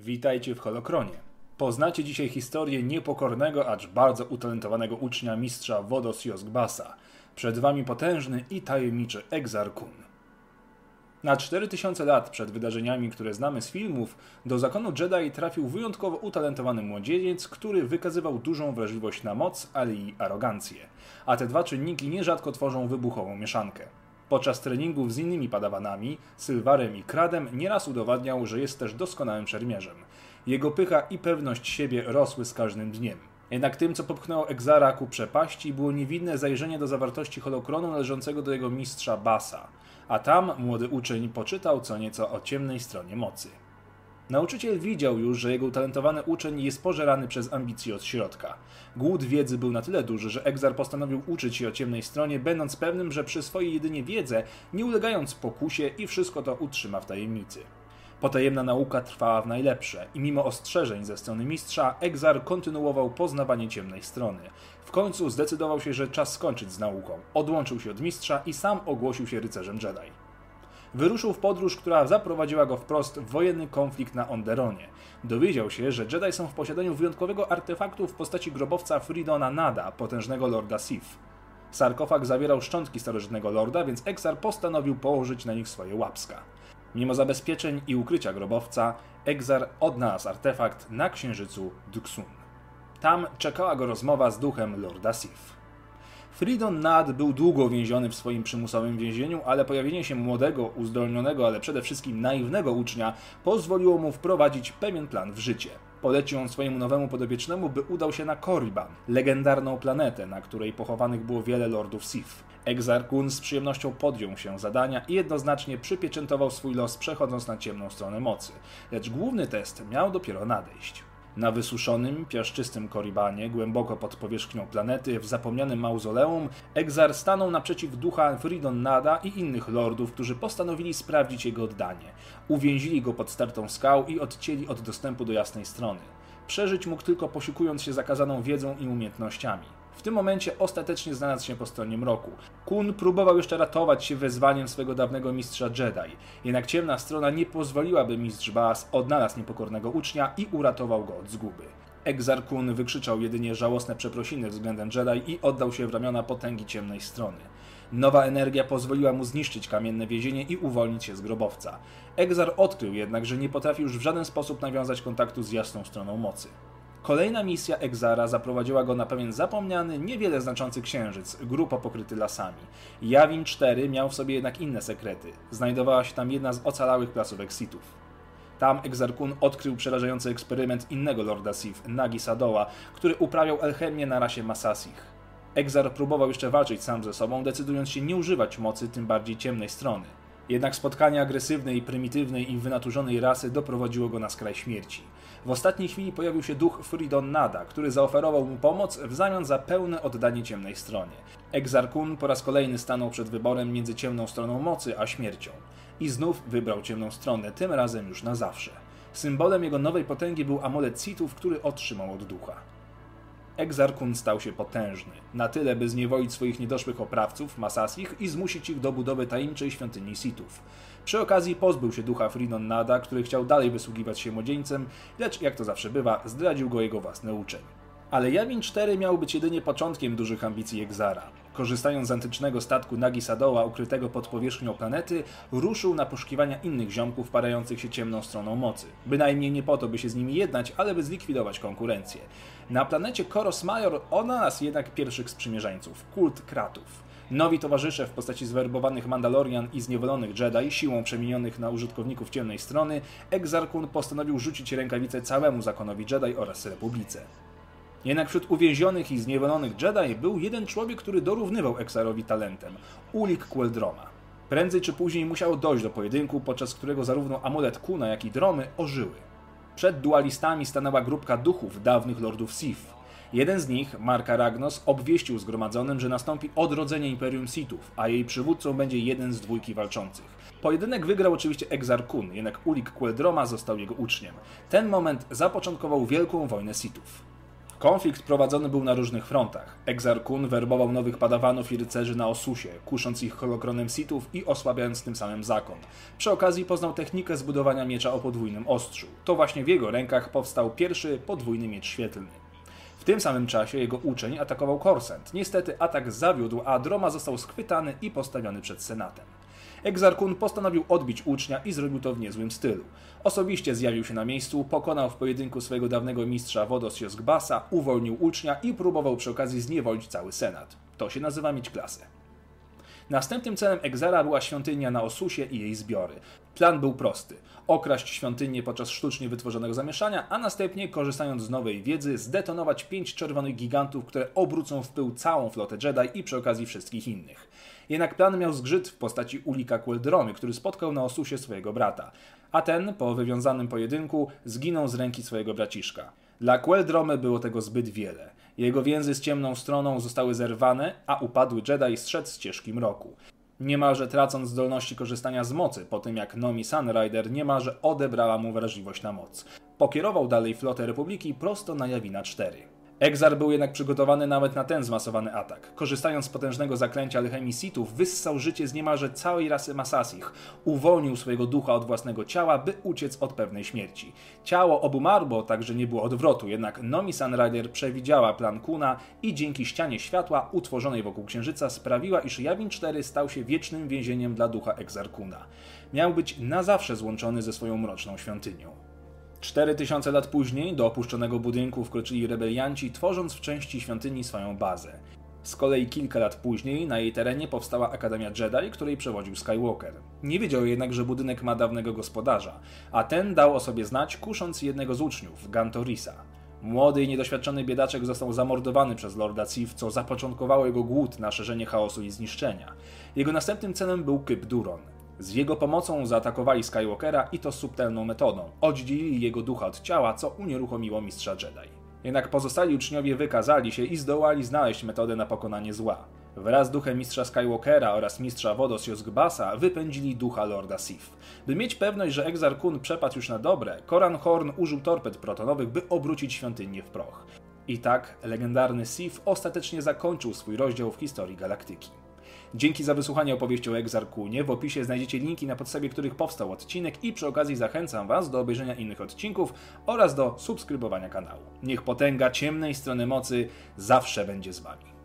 Witajcie w Holokronie. Poznacie dzisiaj historię niepokornego, acz bardzo utalentowanego ucznia mistrza Wodos Josgbasa. Przed wami potężny i tajemniczy Exar Kun. Na 4000 lat przed wydarzeniami, które znamy z filmów, do zakonu Jedi trafił wyjątkowo utalentowany młodzieniec, który wykazywał dużą wrażliwość na moc, ale i arogancję. A te dwa czynniki nierzadko tworzą wybuchową mieszankę. Podczas treningów z innymi padawanami, Sylwarem i Kradem, nieraz udowadniał, że jest też doskonałym szermierzem. Jego pycha i pewność siebie rosły z każdym dniem. Jednak tym, co popchnęło Egzara ku przepaści, było niewinne zajrzenie do zawartości holokronu należącego do jego mistrza Basa. A tam młody uczeń poczytał co nieco o ciemnej stronie mocy. Nauczyciel widział już, że jego utalentowany uczeń jest pożerany przez ambicje od środka. Głód wiedzy był na tyle duży, że Egzar postanowił uczyć się o ciemnej stronie, będąc pewnym, że przy swojej jedynie wiedze, nie ulegając pokusie i wszystko to utrzyma w tajemnicy. Potajemna nauka trwała w najlepsze i mimo ostrzeżeń ze strony mistrza, Egzar kontynuował poznawanie ciemnej strony. W końcu zdecydował się, że czas skończyć z nauką. Odłączył się od mistrza i sam ogłosił się rycerzem Jedi. Wyruszył w podróż, która zaprowadziła go wprost w wojenny konflikt na Onderonie. Dowiedział się, że Jedi są w posiadaniu wyjątkowego artefaktu w postaci grobowca Fridona Nada, potężnego lorda Sith. Sarkofag zawierał szczątki starożytnego lorda, więc Exar postanowił położyć na nich swoje łapska. Mimo zabezpieczeń i ukrycia grobowca, Exar odnalazł artefakt na księżycu Duxun. Tam czekała go rozmowa z duchem lorda Sith. Fridon Nad był długo więziony w swoim przymusowym więzieniu, ale pojawienie się młodego, uzdolnionego, ale przede wszystkim naiwnego ucznia pozwoliło mu wprowadzić pewien plan w życie. Polecił on swojemu nowemu podobiecznemu, by udał się na Korriban, legendarną planetę, na której pochowanych było wiele lordów Sith. Exar Kun z przyjemnością podjął się zadania i jednoznacznie przypieczętował swój los przechodząc na ciemną stronę mocy. Lecz główny test miał dopiero nadejść. Na wysuszonym, piaszczystym koribanie, głęboko pod powierzchnią planety, w zapomnianym mauzoleum, Exar stanął naprzeciw ducha Fridon Nada i innych lordów, którzy postanowili sprawdzić jego oddanie. Uwięzili go pod stertą skał i odcięli od dostępu do jasnej strony. Przeżyć mógł tylko posiłkując się zakazaną wiedzą i umiejętnościami. W tym momencie ostatecznie znalazł się po stronie mroku. Kun próbował jeszcze ratować się wezwaniem swego dawnego mistrza Jedi, jednak ciemna strona nie pozwoliła, by mistrz Baas odnalazł niepokornego ucznia i uratował go od zguby. Exar Kun wykrzyczał jedynie żałosne przeprosiny względem Jedi i oddał się w ramiona potęgi ciemnej strony. Nowa energia pozwoliła mu zniszczyć kamienne więzienie i uwolnić się z grobowca. Exar odkrył jednak, że nie potrafi już w żaden sposób nawiązać kontaktu z jasną stroną mocy. Kolejna misja Exara zaprowadziła go na pewien zapomniany, niewiele znaczący księżyc, grupo pokryty lasami. Jawin 4 miał w sobie jednak inne sekrety. Znajdowała się tam jedna z ocalałych placówek Sithów. Tam Exarkun odkrył przerażający eksperyment innego lorda Sith, Nagi Sadoła, który uprawiał alchemię na rasie Masasich. Exar próbował jeszcze walczyć sam ze sobą, decydując się nie używać mocy, tym bardziej ciemnej strony. Jednak spotkanie agresywnej, prymitywnej i wynaturzonej rasy doprowadziło go na skraj śmierci. W ostatniej chwili pojawił się duch Fridon Nada, który zaoferował mu pomoc w zamian za pełne oddanie ciemnej stronie. Exarkun po raz kolejny stanął przed wyborem między ciemną stroną mocy a śmiercią. I znów wybrał ciemną stronę, tym razem już na zawsze. Symbolem jego nowej potęgi był amulet Sithów, który otrzymał od ducha. Exarkun stał się potężny, na tyle by zniewolić swoich niedoszłych oprawców, Masasich i zmusić ich do budowy tajemniczej świątyni Sithów. Przy okazji pozbył się ducha Fridon Nada, który chciał dalej wysługiwać się młodzieńcem, lecz jak to zawsze bywa, zdradził go jego własny uczeń. Ale Jawin 4 miał być jedynie początkiem dużych ambicji Egzara. Korzystając z antycznego statku Nagi Sadoła ukrytego pod powierzchnią planety, ruszył na poszukiwania innych ziomków parających się ciemną stroną mocy. Bynajmniej nie po to, by się z nimi jednać, ale by zlikwidować konkurencję. Na planecie Koros Major odnalazł jednak pierwszych sprzymierzeńców kult Kratów. Nowi towarzysze w postaci zwerbowanych Mandalorian i zniewolonych Jedi, siłą przemienionych na użytkowników ciemnej strony, Exarkun postanowił rzucić rękawicę całemu zakonowi Jedi oraz Republice. Jednak wśród uwięzionych i zniewolonych Jedi był jeden człowiek, który dorównywał Exarowi talentem Ulik Queldroma. Prędzej czy później musiało dojść do pojedynku, podczas którego zarówno amulet Kuna, jak i Dromy ożyły. Przed dualistami stanęła grupka duchów dawnych lordów Sith. Jeden z nich, Marka Ragnos, obwieścił zgromadzonym, że nastąpi odrodzenie Imperium Sithów, a jej przywódcą będzie jeden z dwójki walczących. Pojedynek wygrał oczywiście Exar Kun, jednak Ulik Queldroma został jego uczniem. Ten moment zapoczątkował wielką wojnę Sithów. Konflikt prowadzony był na różnych frontach. Exar Kun werbował nowych padawanów i rycerzy na Osusie, kusząc ich holokronem sitów i osłabiając tym samym zakon. Przy okazji poznał technikę zbudowania miecza o podwójnym ostrzu. To właśnie w jego rękach powstał pierwszy podwójny miecz świetlny. W tym samym czasie jego uczeń atakował Korsent. Niestety atak zawiódł, a Droma został schwytany i postawiony przed Senatem. Exarkun postanowił odbić ucznia i zrobił to w niezłym stylu. Osobiście zjawił się na miejscu, pokonał w pojedynku swojego dawnego mistrza Wodos Josgbasa, uwolnił ucznia i próbował przy okazji zniewolić cały senat. To się nazywa mieć klasę. Następnym celem Exara była świątynia na Osusie i jej zbiory. Plan był prosty: okraść świątynię podczas sztucznie wytworzonego zamieszania, a następnie, korzystając z nowej wiedzy, zdetonować pięć czerwonych gigantów, które obrócą w pył całą flotę Jedi i przy okazji wszystkich innych. Jednak plan miał zgrzyt w postaci Ulika Queldromy, który spotkał na Osusie swojego brata, a ten, po wywiązanym pojedynku, zginął z ręki swojego braciszka. Dla Queldromy było tego zbyt wiele. Jego więzy z ciemną stroną zostały zerwane, a upadły Jedi strzec ścieżki mroku. Niemalże tracąc zdolności korzystania z mocy po tym jak Nomi Sunrider niemalże odebrała mu wrażliwość na moc. Pokierował dalej flotę Republiki prosto na Jawina 4. Exar był jednak przygotowany nawet na ten zmasowany atak. Korzystając z potężnego zaklęcia alchemii Sithów, wyssał życie z niemalże całej rasy Masasich. Uwolnił swojego ducha od własnego ciała, by uciec od pewnej śmierci. Ciało obumarło, także nie było odwrotu, jednak Nomi Sunrider przewidziała plan Kuna i dzięki ścianie światła utworzonej wokół księżyca sprawiła, iż Jawin 4 stał się wiecznym więzieniem dla ducha Exar Kuna. Miał być na zawsze złączony ze swoją mroczną świątynią. Cztery tysiące lat później do opuszczonego budynku wkroczyli rebelianci, tworząc w części świątyni swoją bazę. Z kolei kilka lat później na jej terenie powstała Akademia Jedi, której przewodził Skywalker. Nie wiedział jednak, że budynek ma dawnego gospodarza, a ten dał o sobie znać, kusząc jednego z uczniów, Gantorisa. Młody i niedoświadczony biedaczek został zamordowany przez Lorda Sith, co zapoczątkowało jego głód na szerzenie chaosu i zniszczenia. Jego następnym celem był Kyp Duron. Z jego pomocą zaatakowali Skywalkera i to subtelną metodą. Oddzielili jego ducha od ciała, co unieruchomiło mistrza Jedi. Jednak pozostali uczniowie wykazali się i zdołali znaleźć metodę na pokonanie zła. Wraz z duchem mistrza Skywalkera oraz mistrza Wodos Josgbasa wypędzili ducha Lorda Sith. By mieć pewność, że Exar Kun przepadł już na dobre, Koran Horn użył torped protonowych, by obrócić świątynię w proch. I tak legendarny Sith ostatecznie zakończył swój rozdział w historii galaktyki. Dzięki za wysłuchanie opowieści o Egzarkunie. W opisie znajdziecie linki, na podstawie których powstał odcinek i przy okazji zachęcam Was do obejrzenia innych odcinków oraz do subskrybowania kanału. Niech potęga ciemnej strony mocy zawsze będzie z Wami.